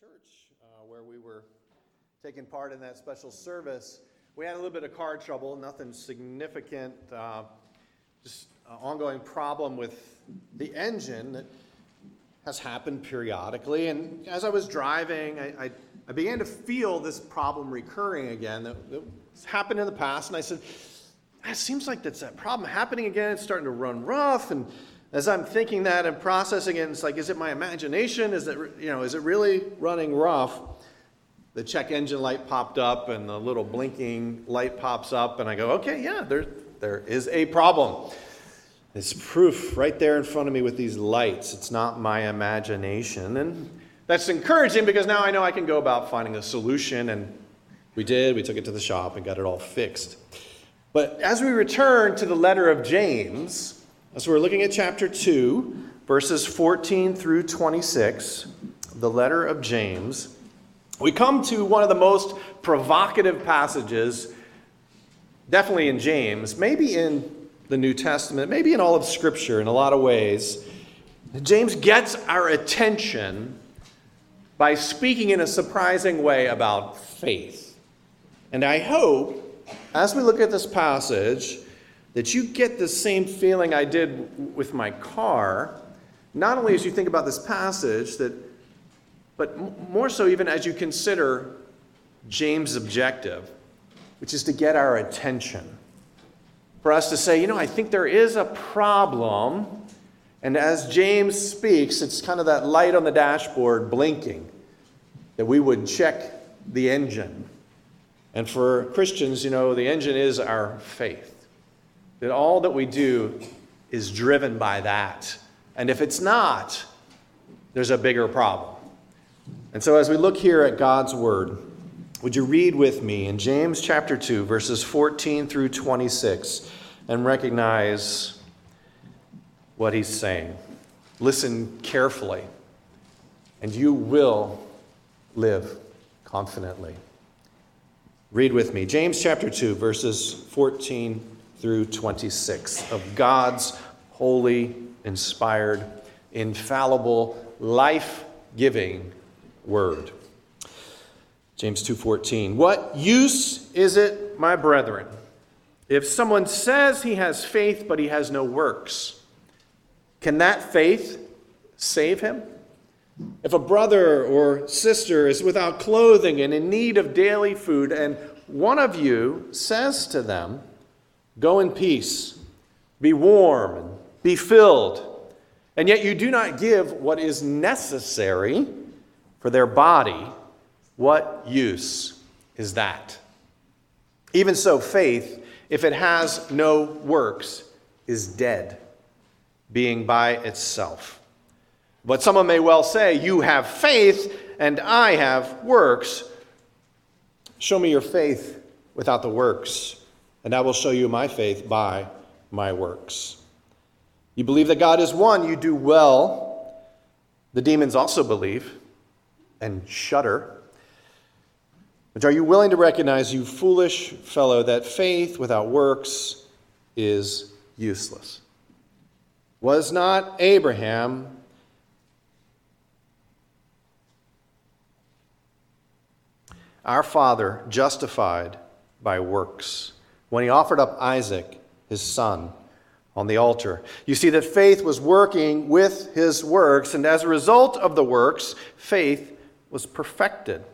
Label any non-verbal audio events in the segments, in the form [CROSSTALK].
church uh, where we were taking part in that special service. We had a little bit of car trouble, nothing significant, uh, just ongoing problem with the engine that has happened periodically. And as I was driving, I, I, I began to feel this problem recurring again that, that happened in the past. And I said, it seems like that's that problem happening again. It's starting to run rough. And as I'm thinking that and processing it, it's like, is it my imagination? Is it, you know, is it really running rough? The check engine light popped up and the little blinking light pops up, and I go, okay, yeah, there, there is a problem. It's proof right there in front of me with these lights. It's not my imagination. And that's encouraging because now I know I can go about finding a solution. And we did. We took it to the shop and got it all fixed. But as we return to the letter of James, so we're looking at chapter 2, verses 14 through 26, the letter of James. We come to one of the most provocative passages, definitely in James, maybe in the New Testament, maybe in all of Scripture in a lot of ways. James gets our attention by speaking in a surprising way about faith. And I hope, as we look at this passage, that you get the same feeling I did with my car, not only as you think about this passage, that, but more so even as you consider James' objective, which is to get our attention. For us to say, you know, I think there is a problem. And as James speaks, it's kind of that light on the dashboard blinking that we would check the engine. And for Christians, you know, the engine is our faith. That all that we do is driven by that. And if it's not, there's a bigger problem. And so as we look here at God's word, would you read with me in James chapter 2, verses 14 through 26, and recognize what he's saying? Listen carefully, and you will live confidently. Read with me. James chapter 2, verses 14 through 26 of God's holy, inspired, infallible, life-giving word. James 2:14 What use is it, my brethren, if someone says he has faith but he has no works? Can that faith save him? If a brother or sister is without clothing and in need of daily food and one of you says to them, Go in peace, be warm, be filled. And yet you do not give what is necessary for their body. What use is that? Even so, faith, if it has no works, is dead, being by itself. But someone may well say, You have faith, and I have works. Show me your faith without the works and I will show you my faith by my works. You believe that God is one, you do well. The demons also believe and shudder. But are you willing to recognize, you foolish fellow, that faith without works is useless? Was not Abraham our father justified by works? When he offered up Isaac, his son, on the altar. You see that faith was working with his works, and as a result of the works, faith was perfected.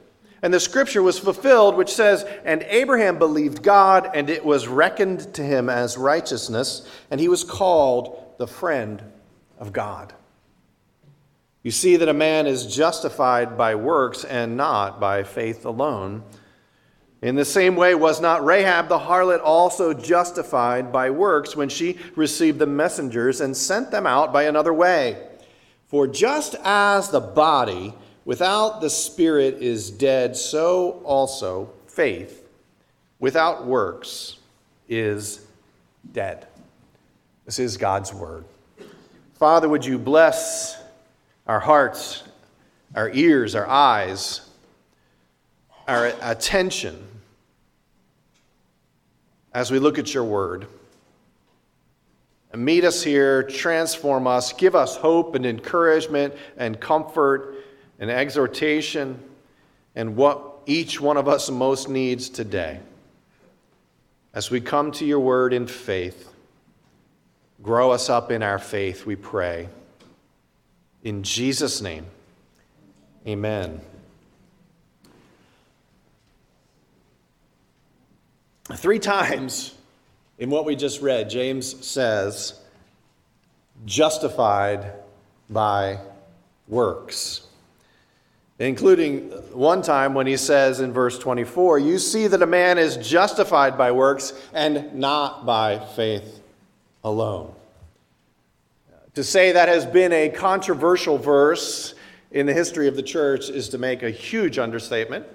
And the scripture was fulfilled, which says, And Abraham believed God, and it was reckoned to him as righteousness, and he was called the friend of God. You see that a man is justified by works and not by faith alone. In the same way, was not Rahab the harlot also justified by works when she received the messengers and sent them out by another way? For just as the body without the spirit is dead, so also faith without works is dead. This is God's word. Father, would you bless our hearts, our ears, our eyes, our attention as we look at your word. Meet us here, transform us, give us hope and encouragement and comfort and exhortation and what each one of us most needs today. As we come to your word in faith, grow us up in our faith, we pray. In Jesus' name, amen. Three times in what we just read, James says, justified by works. Including one time when he says in verse 24, You see that a man is justified by works and not by faith alone. To say that has been a controversial verse in the history of the church is to make a huge understatement.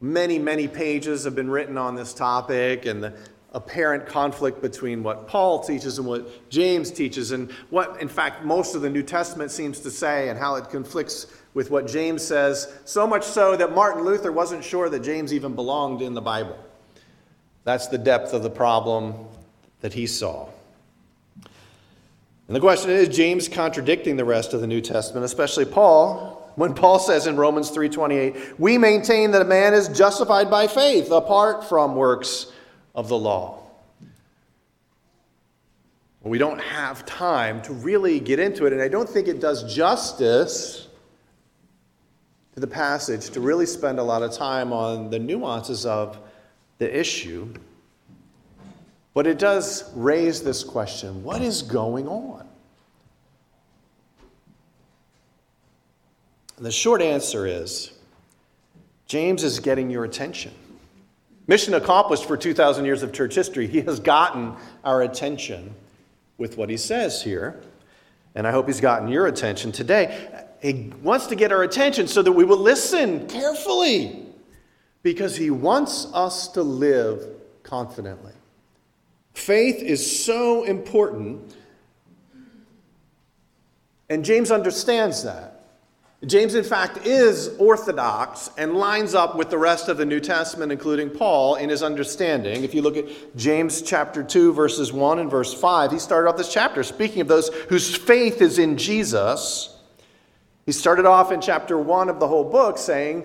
Many, many pages have been written on this topic and the apparent conflict between what Paul teaches and what James teaches, and what, in fact, most of the New Testament seems to say, and how it conflicts with what James says, so much so that Martin Luther wasn't sure that James even belonged in the Bible. That's the depth of the problem that he saw. And the question is James contradicting the rest of the New Testament, especially Paul, when Paul says in Romans 3:28, "We maintain that a man is justified by faith apart from works of the law." We don't have time to really get into it, and I don't think it does justice to the passage to really spend a lot of time on the nuances of the issue. But it does raise this question what is going on? The short answer is James is getting your attention. Mission accomplished for 2,000 years of church history. He has gotten our attention with what he says here. And I hope he's gotten your attention today. He wants to get our attention so that we will listen carefully because he wants us to live confidently. Faith is so important, and James understands that. James, in fact, is orthodox and lines up with the rest of the New Testament, including Paul, in his understanding. If you look at James chapter 2, verses 1 and verse 5, he started off this chapter speaking of those whose faith is in Jesus. He started off in chapter 1 of the whole book saying,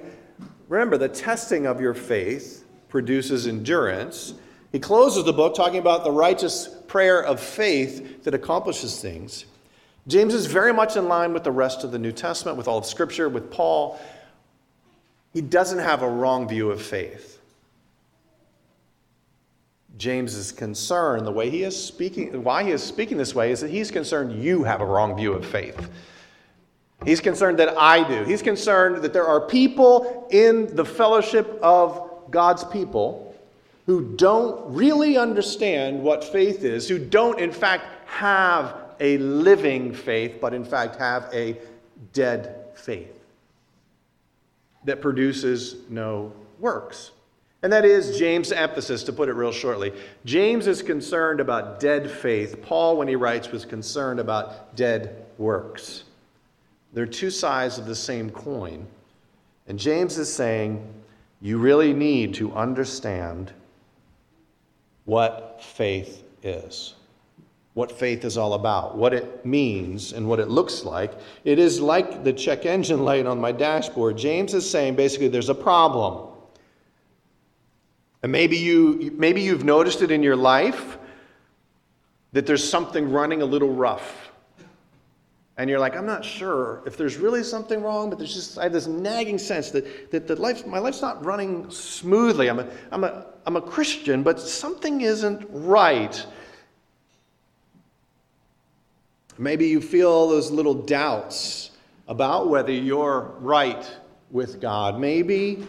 Remember, the testing of your faith produces endurance. He closes the book talking about the righteous prayer of faith that accomplishes things. James is very much in line with the rest of the New Testament, with all of Scripture, with Paul. He doesn't have a wrong view of faith. James is concerned, the way he is speaking, why he is speaking this way is that he's concerned you have a wrong view of faith. He's concerned that I do. He's concerned that there are people in the fellowship of God's people who don't really understand what faith is, who don't, in fact, have a living faith, but in fact have a dead faith that produces no works. And that is James' emphasis, to put it real shortly. James is concerned about dead faith. Paul, when he writes, was concerned about dead works. They're two sides of the same coin. And James is saying, you really need to understand what faith is, what faith is all about, what it means, and what it looks like. It is like the check engine [LAUGHS] light on my dashboard. James is saying basically there's a problem. And maybe, you, maybe you've noticed it in your life that there's something running a little rough. And you're like, I'm not sure if there's really something wrong, but there's just, I have this nagging sense that, that, that life, my life's not running smoothly. I'm a, I'm a, I'm a Christian, but something isn't right. Maybe you feel those little doubts about whether you're right with God. Maybe,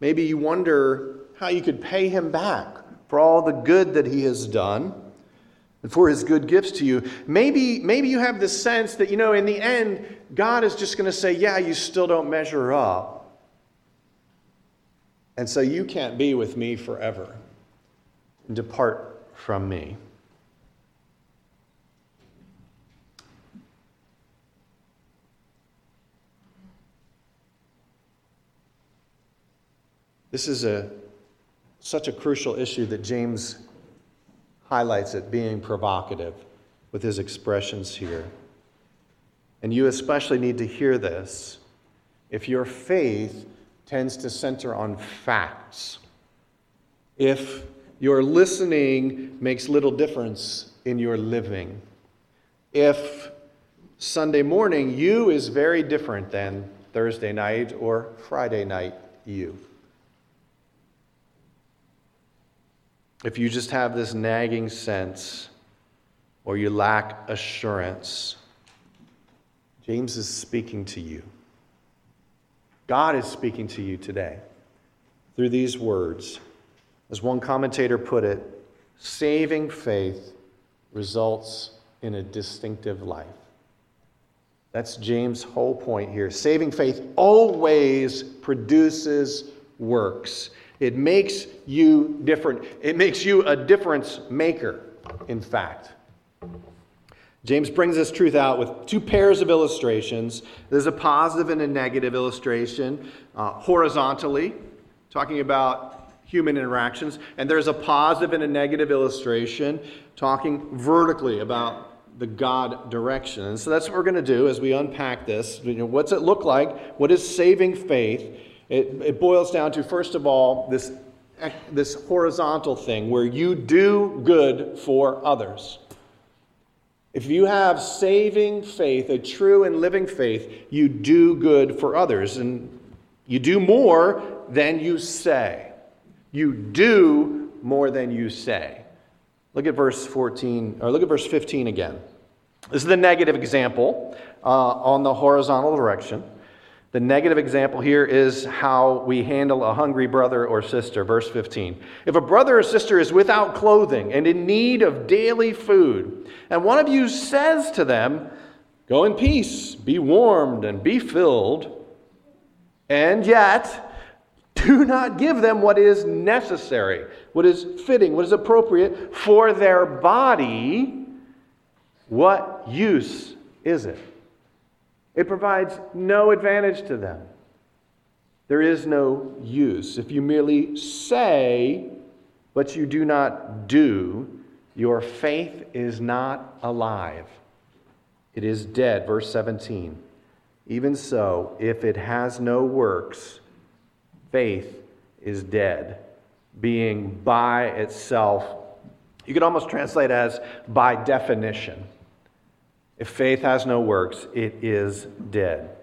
maybe you wonder how you could pay him back for all the good that he has done and for his good gifts to you. Maybe, maybe you have this sense that, you know, in the end, God is just going to say, yeah, you still don't measure up. And so you can't be with me forever. Depart from me. This is a, such a crucial issue that James highlights it being provocative with his expressions here. And you especially need to hear this if your faith tends to center on facts, if your listening makes little difference in your living, if Sunday morning you is very different than Thursday night or Friday night you. If you just have this nagging sense or you lack assurance, James is speaking to you. God is speaking to you today through these words. As one commentator put it, saving faith results in a distinctive life. That's James' whole point here. Saving faith always produces works. It makes you different. It makes you a difference maker, in fact. James brings this truth out with two pairs of illustrations. There's a positive and a negative illustration uh, horizontally, talking about human interactions, and there's a positive and a negative illustration talking vertically about the God direction. And so that's what we're going to do as we unpack this. You know, what's it look like? What is saving faith? It, it boils down to, first of all, this, this horizontal thing where you do good for others. If you have saving faith, a true and living faith, you do good for others. And you do more than you say. You do more than you say. Look at verse 14, or look at verse 15 again. This is the negative example uh, on the horizontal direction. The negative example here is how we handle a hungry brother or sister. Verse 15. If a brother or sister is without clothing and in need of daily food, and one of you says to them, Go in peace, be warmed, and be filled, and yet do not give them what is necessary, what is fitting, what is appropriate for their body, what use is it? It provides no advantage to them. There is no use. If you merely say, but you do not do, your faith is not alive. It is dead. Verse 17. Even so, if it has no works, faith is dead, being by itself. You could almost translate as by definition. If faith has no works, it is dead.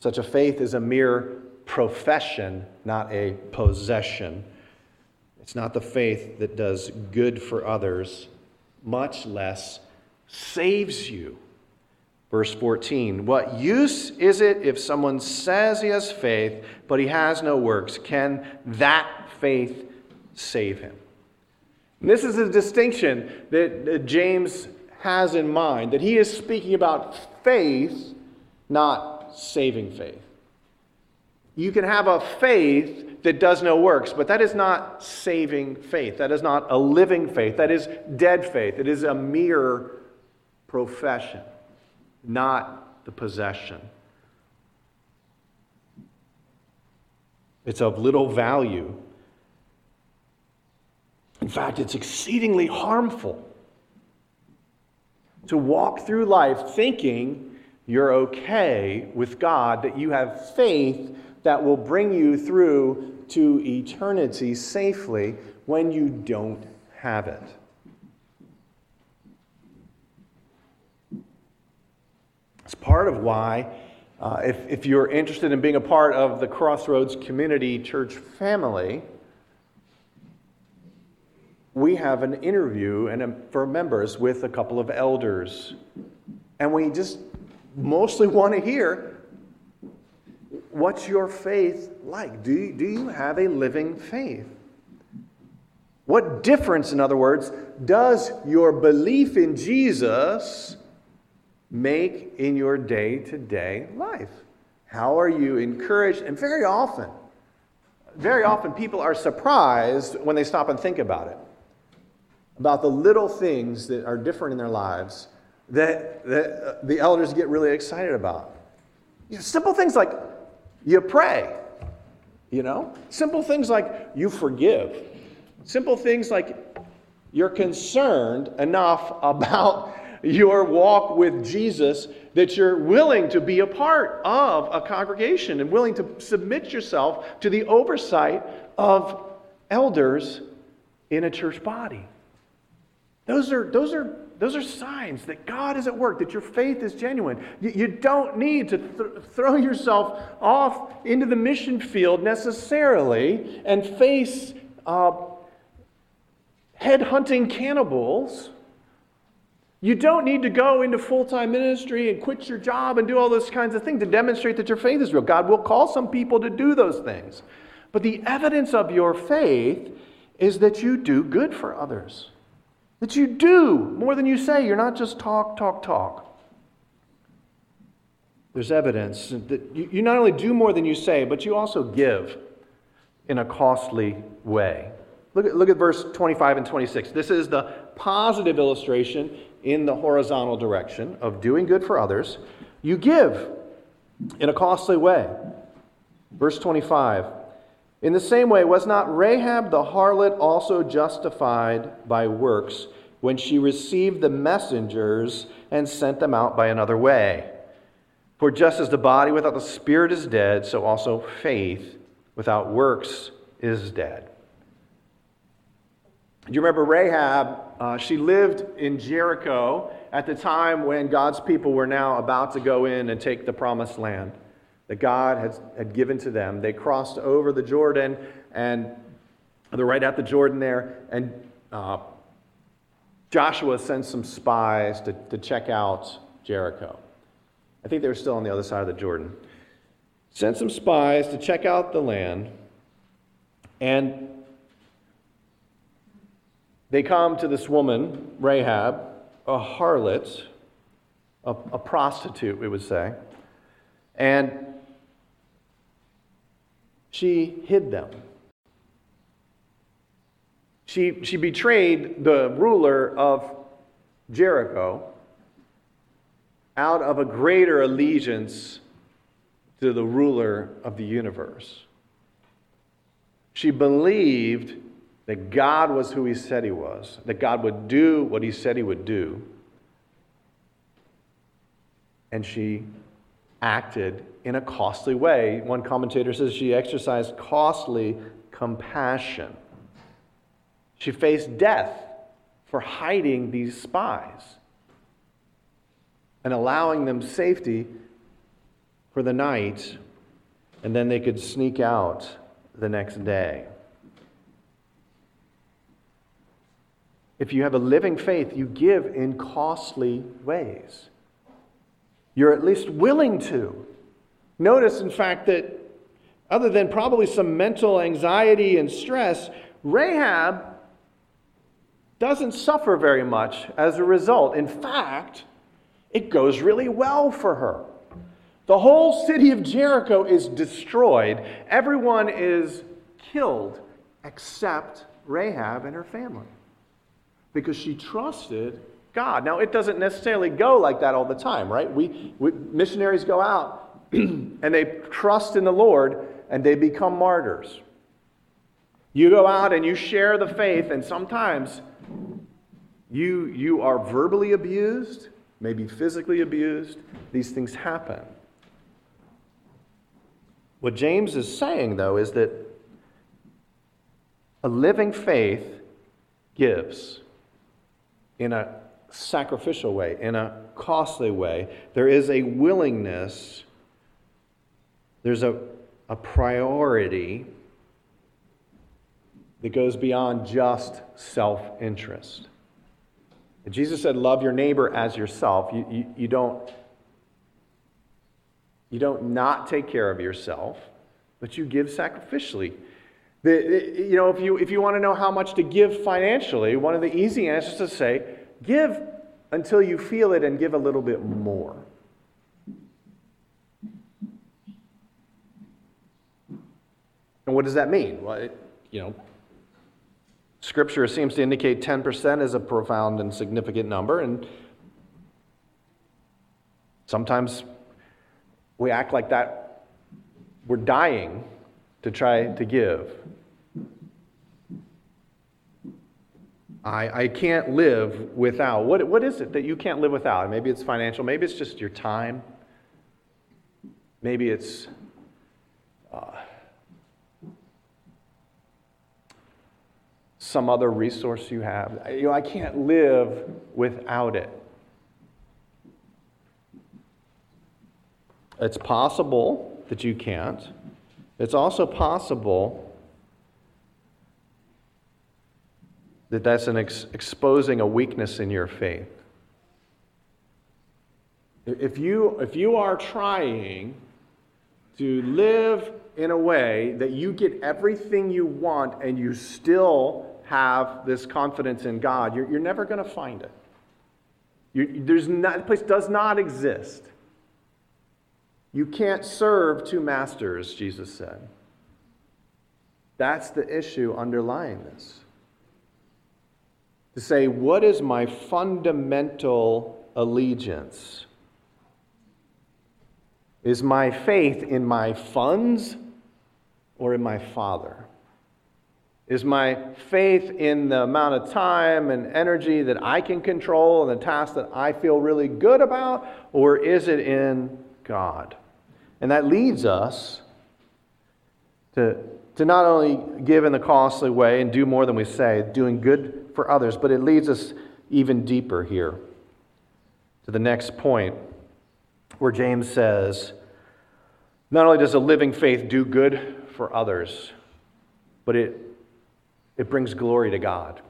Such a faith is a mere profession, not a possession. It's not the faith that does good for others, much less saves you. Verse 14 What use is it if someone says he has faith, but he has no works? Can that faith save him? And this is a distinction that James has in mind, that he is speaking about faith, not saving faith. You can have a faith that does no works, but that is not saving faith. That is not a living faith. That is dead faith. It is a mere profession, not the possession. It's of little value. In fact, it's exceedingly harmful to walk through life thinking you're okay with God, that you have faith that will bring you through to eternity safely when you don't have it. It's part of why, uh, if, if you're interested in being a part of the Crossroads Community Church family, we have an interview and a, for members with a couple of elders. And we just mostly want to hear what's your faith like? Do you, do you have a living faith? What difference, in other words, does your belief in Jesus make in your day to day life? How are you encouraged? And very often, very often people are surprised when they stop and think about it about the little things that are different in their lives that, that uh, the elders get really excited about. You know, simple things like you pray, you know? Simple things like you forgive. Simple things like you're concerned enough [LAUGHS] about your walk with Jesus that you're willing to be a part of a congregation and willing to submit yourself to the oversight of elders in a church body. Those are, those are, those are signs that God is at work, that your faith is genuine. You, you don't need to th- throw yourself off into the mission field necessarily and face uh, headhunting cannibals. You don't need to go into full time ministry and quit your job and do all those kinds of things to demonstrate that your faith is real. God will call some people to do those things. But the evidence of your faith is that you do good for others. That you do more than you say. You're not just talk, talk, talk. There's evidence that you not only do more than you say, but you also give in a costly way. Look at, look at verse 25 and 26. This is the positive illustration in the horizontal direction of doing good for others. You give in a costly way. Verse 25 In the same way, was not Rahab the harlot also justified by works when she received the messengers and sent them out by another way? For just as the body without the spirit is dead, so also faith without works is dead. Do you remember Rahab? Uh, she lived in Jericho at the time when God's people were now about to go in and take the promised land that God had, had given to them. They crossed over the Jordan and they're right at the Jordan there. And uh, Joshua sends some spies to, to check out Jericho. I think they were still on the other side of the Jordan. Sent some spies to check out the land. And they come to this woman, Rahab, a harlot, a, a prostitute, we would say, and she hid them. She, she betrayed the ruler of Jericho out of a greater allegiance to the ruler of the universe. She believed that God was who he said he was, that God would do what he said he would do. And she acted in a costly way. One commentator says she exercised costly compassion. She faced death for hiding these spies and allowing them safety for the night, and then they could sneak out the next day. If you have a living faith, you give in costly ways. You're at least willing to. Notice, in fact, that other than probably some mental anxiety and stress, Rahab doesn't suffer very much as a result. In fact, it goes really well for her. The whole city of Jericho is destroyed, everyone is killed except Rahab and her family because she trusted God. Now, it doesn't necessarily go like that all the time, right? We, we missionaries go out [CLEARS THROAT] and they trust in the Lord and they become martyrs. You go out and you share the faith, and sometimes you, you are verbally abused, maybe physically abused. These things happen. What James is saying, though, is that a living faith gives in a sacrificial way, in a costly way. There is a willingness, there's a, a priority that goes beyond just self interest. Jesus said, Love your neighbor as yourself. You, you, you, don't, you don't not take care of yourself, but you give sacrificially. The, you know, if you, if you want to know how much to give financially, one of the easy answers to say, give until you feel it and give a little bit more. And what does that mean? Well, it, you know, Scripture seems to indicate 10% is a profound and significant number, and sometimes we act like that we're dying to try to give. I, I can't live without. What, what is it that you can't live without? Maybe it's financial, maybe it's just your time, maybe it's uh, some other resource you have. You know, I can't live without it. It's possible that you can't. It's also possible that that's an ex- exposing a weakness in your faith. If you, if you are trying to live in a way that you get everything you want and you still have this confidence in God, you're, you're never going to find it. You, there's not, the place does not exist. You can't serve two masters, Jesus said. That's the issue underlying this. To say, what is my fundamental allegiance? Is my faith in my funds or in my Father? Is my faith in the amount of time and energy that I can control and the tasks that I feel really good about, or is it in God? And that leads us to, to not only give in the costly way and do more than we say, doing good for others, but it leads us even deeper here to the next point where James says, not only does a living faith do good for others, but it it brings glory to God.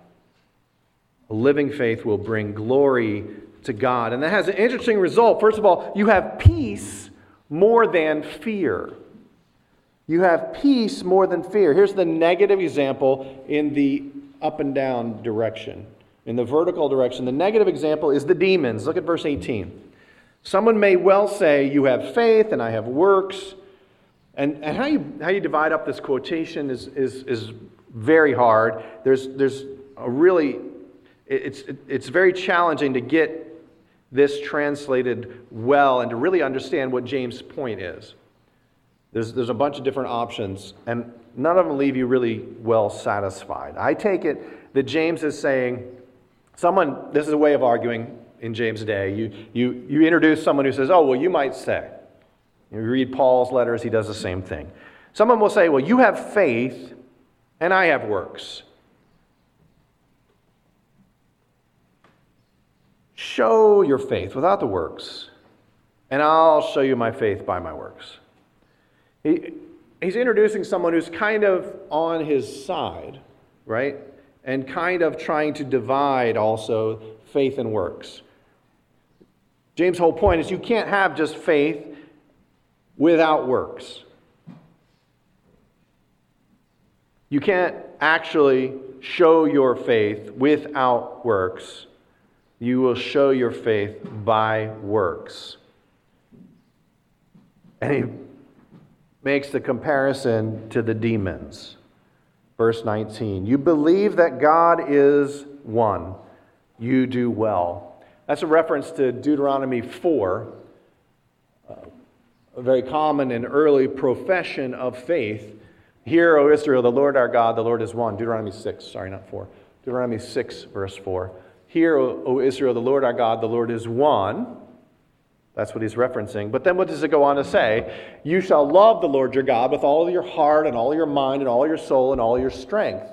A living faith will bring glory to God. And that has an interesting result. First of all, you have peace more than fear. You have peace more than fear. Here's the negative example in the up and down direction. In the vertical direction, the negative example is the demons. Look at verse 18. Someone may well say, You have faith and I have works. And, and how, you, how you divide up this quotation is, is, is very hard. There's, there's a really, it's, it's very challenging to get this translated well and to really understand what James' point is. There's, there's a bunch of different options, and none of them leave you really well satisfied. I take it that James is saying, someone, this is a way of arguing in James' day. You, you, you introduce someone who says, oh, well, you might say. You read Paul's letters, he does the same thing. Someone will say, well, you have faith and I have works. Show your faith without the works, and I'll show you my faith by my works. He, he's introducing someone who's kind of on his side, right? And kind of trying to divide also faith and works. James' whole point is you can't have just faith without works. You can't actually show your faith without works. You will show your faith by works. And he makes the comparison to the demons. Verse 19 You believe that God is one, you do well. That's a reference to Deuteronomy 4, uh, a very common and early profession of faith Hear, O Israel, the Lord our God, the Lord is one. Deuteronomy 6, sorry, not 4. Deuteronomy 6, verse 4. Hear, o, Israel, the Lord our God, the Lord is one. That's what he's referencing. But then what does it go on to say? You shall love the Lord your God with all your heart and all your mind and all your soul and all your strength.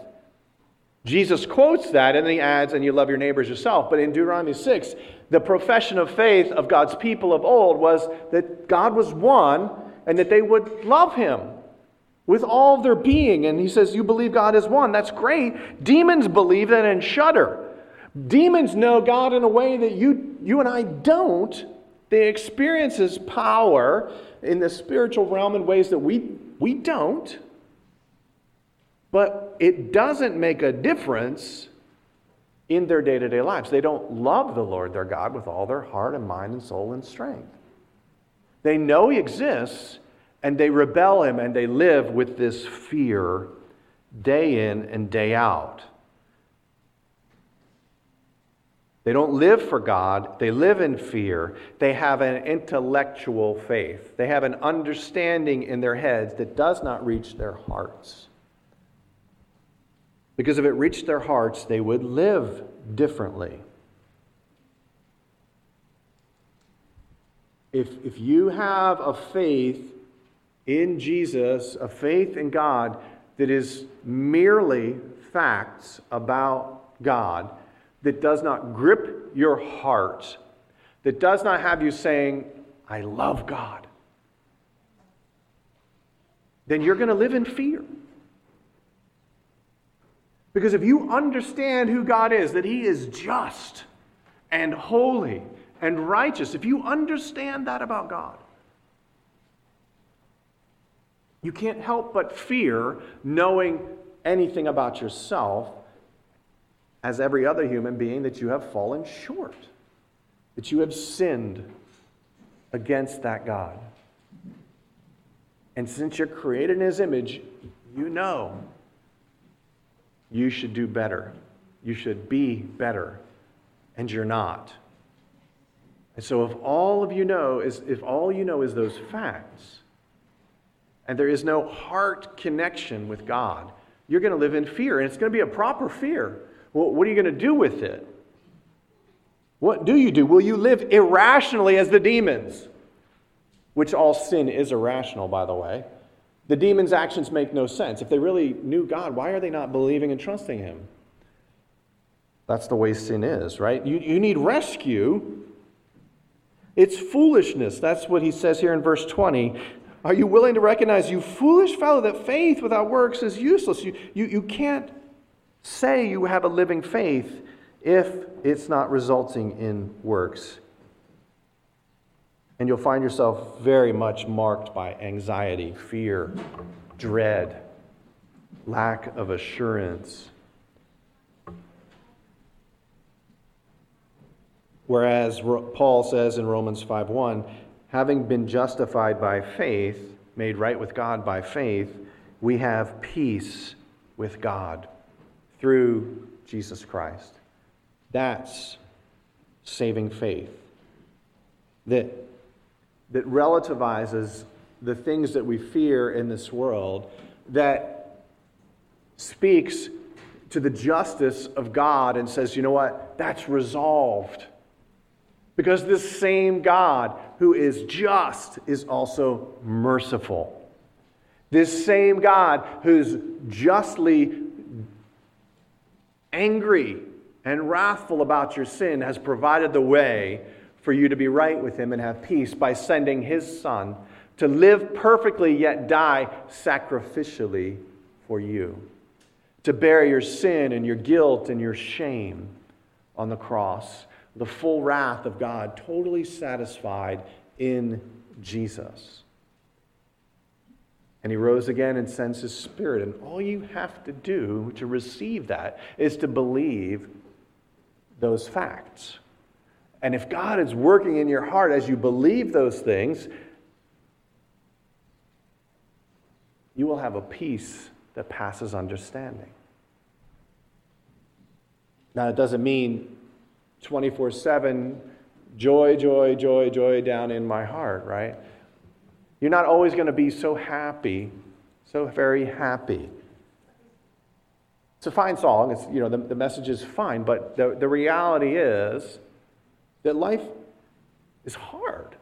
Jesus quotes that and then he adds, and you love your neighbors yourself. But in Deuteronomy 6, the profession of faith of God's people of old was that God was one and that they would love him with all their being. And he says, You believe God is one. That's great. Demons believe that and shudder. Demons know God in a way that you, you and I don't. They experience his power in the spiritual realm in ways that we, we don't. But it doesn't make a difference in their day to day lives. They don't love the Lord their God with all their heart and mind and soul and strength. They know he exists, and they rebel him and they live with this fear day in and day out. They don't live for God, they live in fear. They have an intellectual faith, they have an understanding in their heads that does not reach their hearts. Because if it reached their hearts, they would live differently. If, if you have a faith in Jesus, a faith in God that is merely facts about God, that does not grip your heart, that does not have you saying, I love God, then you're going to live in fear. Because if you understand who God is, that He is just and holy and righteous, if you understand that about God, you can't help but fear knowing anything about yourself as every other human being that you have fallen short, that you have sinned against that God. And since you're created in His image, you know you should do better. You should be better. And you're not. And so if all of you know is if all you know is those facts, and there is no heart connection with God, you're going to live in fear. And it's going to be a proper fear. Well, what are you going to do with it? What do you do? Will you live irrationally as the demons? Which all sin is irrational, by the way. The demons' actions make no sense. If they really knew God, why are they not believing and trusting Him? That's the way sin is, right? You, you need rescue. It's foolishness. That's what he says here in verse 20. Are you willing to recognize, you foolish fellow, that faith without works is useless? You, you, you can't say you have a living faith if it's not resulting in works. And you'll find yourself very much marked by anxiety, fear, dread, lack of assurance. Whereas Paul says in Romans 5:1, having been justified by faith, made right with God by faith, we have peace with God through Jesus Christ. That's saving faith. That, that relativizes the things that we fear in this world, that speaks to the justice of God and says, you know what? That's resolved. Because this same God who is just is also merciful. This same God who's justly angry and wrathful about your sin has provided the way for you to be right with him and have peace by sending his son to live perfectly yet die sacrificially for you, to bear your sin and your guilt and your shame on the cross the full wrath of God totally satisfied in Jesus. And he rose again and sends his spirit. And all you have to do to receive that is to believe those facts. And if God is working in your heart as you believe those things, you will have a peace that passes understanding. Now, it doesn't mean 24 7, joy, joy, joy, joy down in my heart, right? You're not always going to be so happy, so very happy. It's a fine song. It's, you know, the, the message is fine, but the, the reality is that life is hard.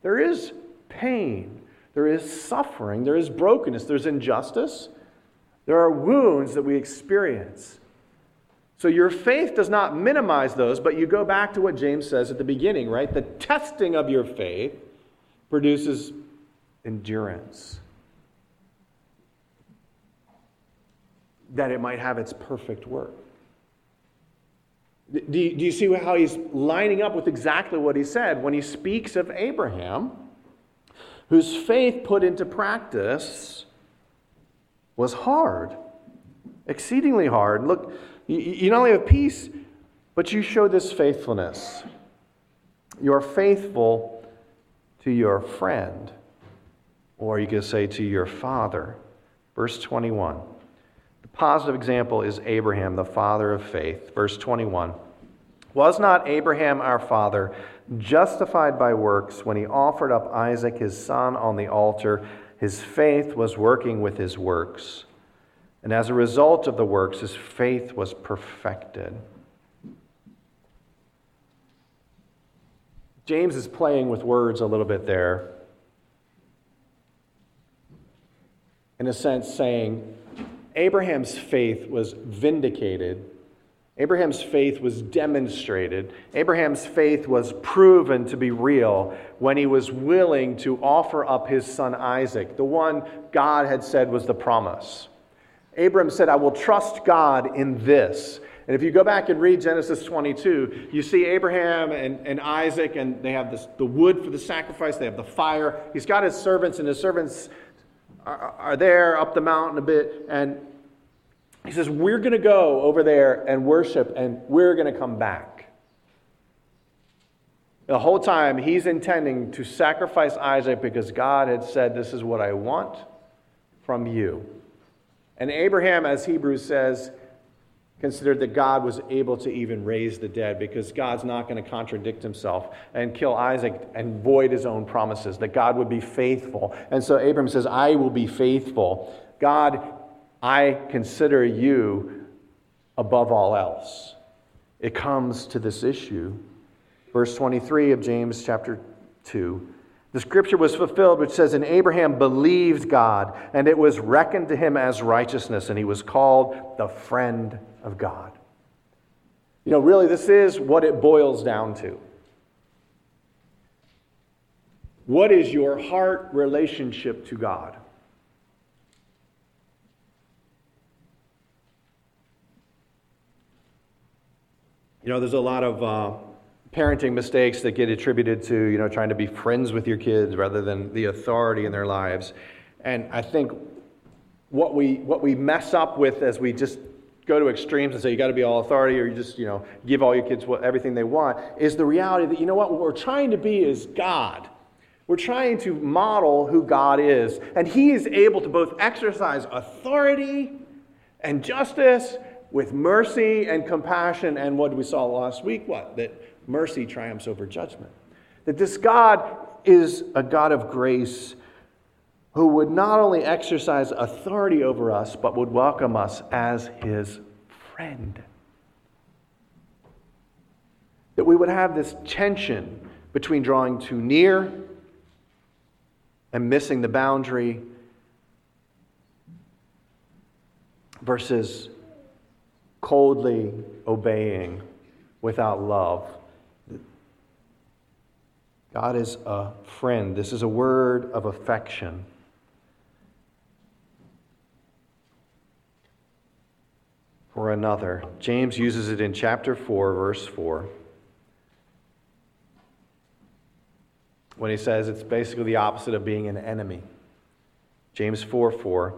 There is pain, there is suffering, there is brokenness, there's injustice, there are wounds that we experience. So your faith does not minimize those, but you go back to what James says at the beginning, right? The testing of your faith produces endurance. That it might have its perfect work. Do you, do you see how he's lining up with exactly what he said when he speaks of Abraham, whose faith put into practice was hard, exceedingly hard? Look, you not only have peace, but you show this faithfulness. You're faithful to your friend, or you could say to your father. Verse 21. The positive example is Abraham, the father of faith. Verse 21. Was not Abraham our father justified by works when he offered up Isaac his son on the altar? His faith was working with his works. And as a result of the works, his faith was perfected. James is playing with words a little bit there. In a sense, saying Abraham's faith was vindicated. Abraham's faith was demonstrated. Abraham's faith was proven to be real when he was willing to offer up his son Isaac, the one God had said was the promise. Abram said, I will trust God in this. And if you go back and read Genesis 22, you see Abraham and, and Isaac, and they have this, the wood for the sacrifice, they have the fire. He's got his servants, and his servants are, there up the mountain a bit. And he says, We're going to go over there and worship, and we're going to come back. The whole time, he's intending to sacrifice Isaac because God had said, This is what I want from you. And Abraham, as Hebrews says, considered that God was able to even raise the dead because God's not going to contradict himself and kill Isaac and void his own promises, that God would be faithful. And so Abraham says, I will be faithful. God, I consider you above all else. It comes to this issue. Verse 23 of James chapter 2. The scripture was fulfilled, which says, And Abraham believed God, and it was reckoned to him as righteousness, and he was called the friend of God. You know, really, this is what it boils down to. What is your heart relationship to God? You know, there's a lot of uh, parenting mistakes that get attributed to, you know, trying to be friends with your kids rather than the authority in their lives. And I think what we, what we mess up with as we just go to extremes and say you got to be all authority or you just you know give all your kids what, everything they want is the reality that you know what what we're trying to be is god. We're trying to model who god is and he is able to both exercise authority and justice with mercy and compassion and what we saw last week what that mercy triumphs over judgment. That this god is a god of grace who would not only exercise authority over us, but would welcome us as his friend. That we would have this tension between drawing too near and missing the boundary versus coldly obeying without love. God is a friend. This is a word of affection. For another. James uses it in chapter 4, verse 4. When he says it's basically the opposite of being an enemy. James 4 4.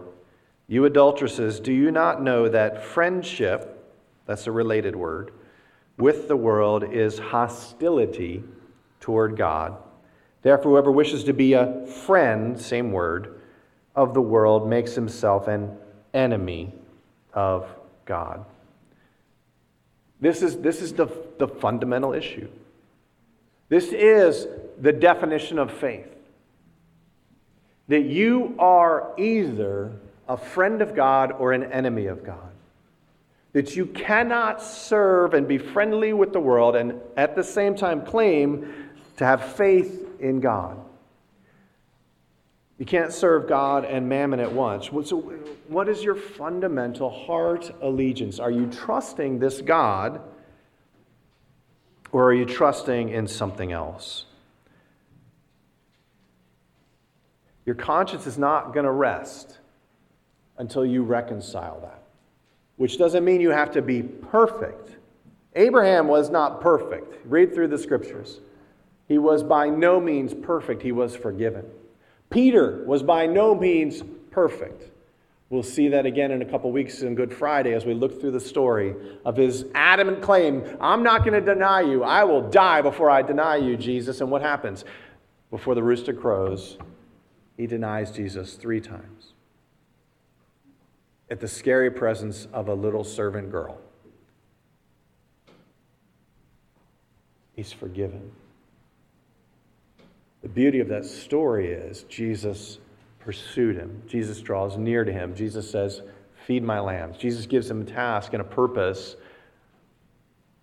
You adulteresses, do you not know that friendship, that's a related word, with the world is hostility toward God? Therefore, whoever wishes to be a friend, same word, of the world makes himself an enemy of God. This is, this is the, the fundamental issue. This is the definition of faith that you are either a friend of God or an enemy of God. That you cannot serve and be friendly with the world and at the same time claim to have faith in God. You can't serve God and mammon at once. So, what is your fundamental heart allegiance? Are you trusting this God or are you trusting in something else? Your conscience is not going to rest until you reconcile that, which doesn't mean you have to be perfect. Abraham was not perfect. Read through the scriptures. He was by no means perfect, he was forgiven. Peter was by no means perfect. We'll see that again in a couple weeks in Good Friday as we look through the story of his adamant claim I'm not going to deny you. I will die before I deny you, Jesus. And what happens? Before the rooster crows, he denies Jesus three times at the scary presence of a little servant girl. He's forgiven. The beauty of that story is Jesus pursued him. Jesus draws near to him. Jesus says, feed my lambs. Jesus gives him a task and a purpose,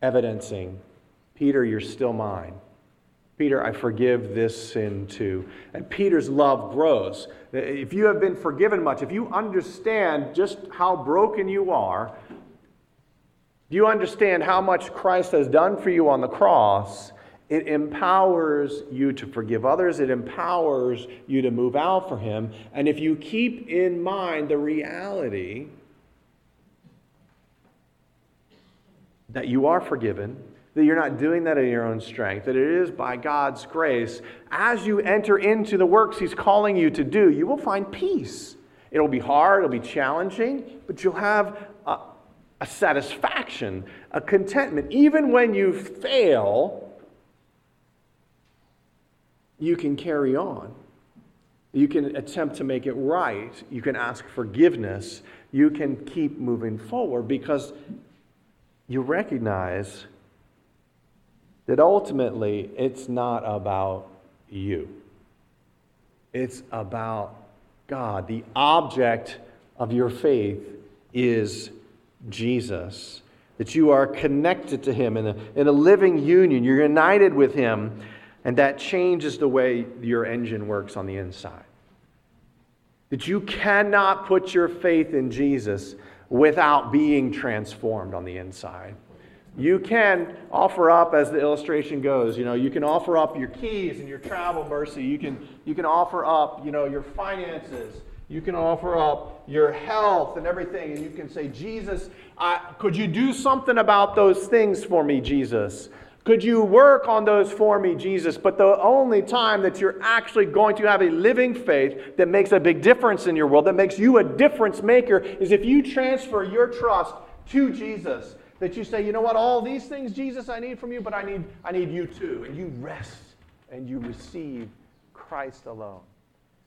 evidencing, Peter, you're still mine. Peter, I forgive this sin too. And Peter's love grows. If you have been forgiven much, if you understand just how broken you are, do you understand how much Christ has done for you on the cross, it empowers you to forgive others. It empowers you to move out for Him. And if you keep in mind the reality that you are forgiven, that you're not doing that in your own strength, that it is by God's grace, as you enter into the works He's calling you to do, you will find peace. It'll be hard, it'll be challenging, but you'll have a, a satisfaction, a contentment. Even when you fail, you can carry on. You can attempt to make it right. You can ask forgiveness. You can keep moving forward because you recognize that ultimately it's not about you, it's about God. The object of your faith is Jesus. That you are connected to Him in a, in a living union. You're united with Him. And that changes the way your engine works on the inside. That you cannot put your faith in Jesus without being transformed on the inside. You can offer up, as the illustration goes, you know, you can offer up your keys and your travel mercy. You can, you can offer up, you know, your finances. You can offer up your health and everything. And you can say, Jesus, I, could you do something about those things for me, Jesus? Could you work on those for me, Jesus? But the only time that you're actually going to have a living faith that makes a big difference in your world, that makes you a difference maker, is if you transfer your trust to Jesus. That you say, you know what, all these things, Jesus, I need from you, but I need, I need you too. And you rest and you receive Christ alone.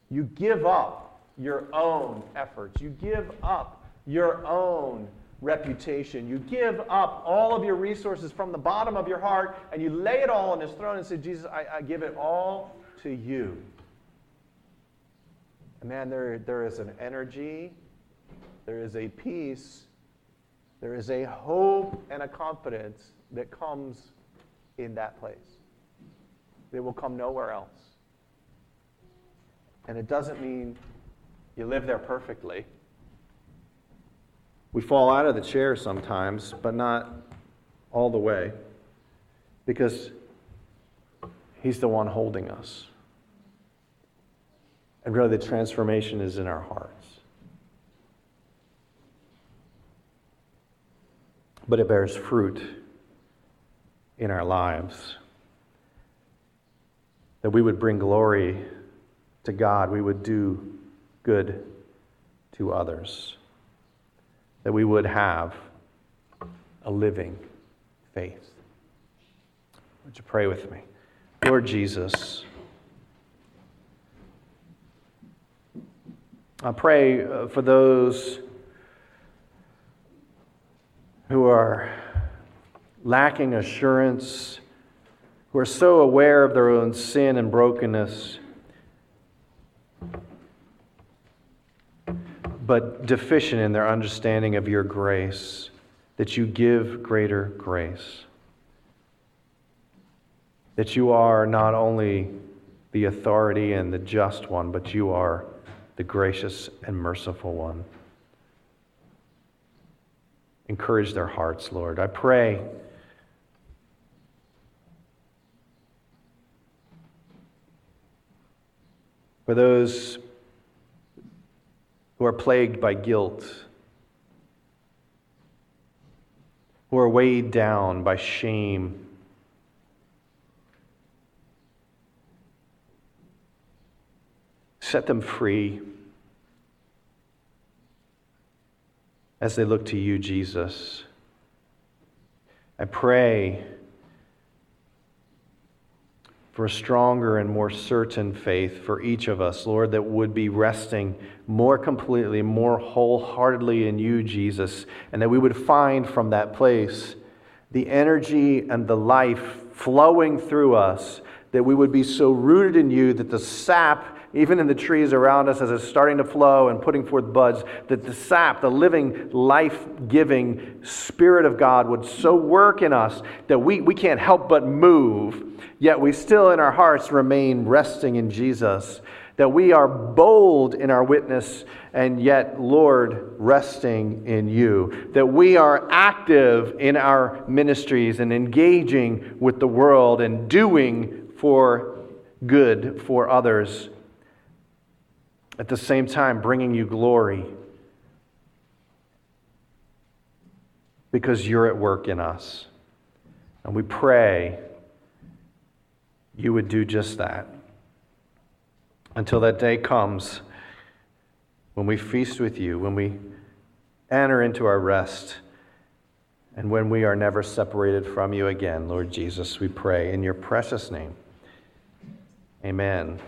You give up your own efforts. You give up your own reputation. You give up all of your resources from the bottom of your heart and you lay it all on his throne and say, Jesus, I, I give it all to you. And man, there, there is an energy, there is a peace, there is a hope and a confidence that comes in that place. It will come nowhere else. And it doesn't mean you live there perfectly. We fall out of the chair sometimes, but not all the way, because He's the one holding us. And really, the transformation is in our hearts. But it bears fruit in our lives. That we would bring glory to God, we would do good to others that we would have a living faith. Would you pray with me? Lord Jesus, I pray uh, for those who are lacking assurance, who are so aware of their own sin and brokenness but deficient in their understanding of your grace, that you give greater grace. That you are not only the authority and the just one, but you are the gracious and merciful one. Encourage their hearts, Lord. I pray. For those who are plagued by guilt, who are weighed down by shame. Set them free as they look to you, Jesus. I pray for a stronger and more certain faith for each of us, Lord, that would be resting more completely, more wholeheartedly in you, Jesus, and that we would find from that place the energy and the life flowing through us, that we would be so rooted in you that the sap even in the trees around us as it's starting to flow and putting forth buds, that the sap, the living, life giving Spirit of God would so work in us that we, we can't help but move, yet we still in our hearts remain resting in Jesus. That we are bold in our witness and yet, Lord, resting in you. That we are active in our ministries and engaging with the world and doing for good for others. At the same time, bringing you glory because you're at work in us. And we pray you would do just that until that day comes when we feast with you, when we enter into our rest, and when we are never separated from you again, Lord Jesus, we pray in your precious name. Amen.